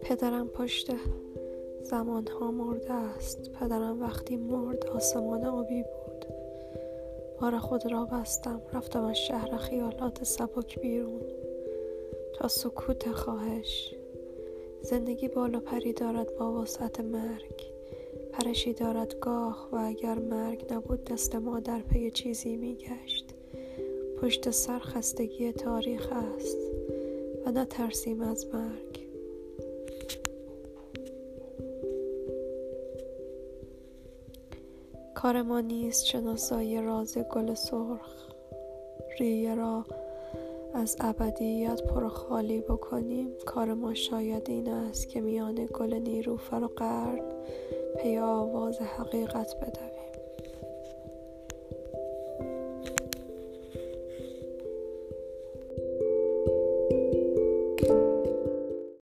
پدرم پشت زمانها مرده است. پدرم وقتی مرد آسمان آبی بود. بار خود را بستم. رفتم از شهر خیالات سبک بیرون. تا سکوت خواهش. زندگی بالا پری دارد با وسعت مرگ. پرشی دارد گاه و اگر مرگ نبود دست ما در پی چیزی میگشت. پشت سر خستگی تاریخ است و نترسیم از مرگ. کار ما نیست شناسایی راز گل سرخ. ریه را از ابدیت پر خالی بکنیم. کار ما شاید این است که میان گل نیروفر و قرن پی آواز حقیقت بدویم.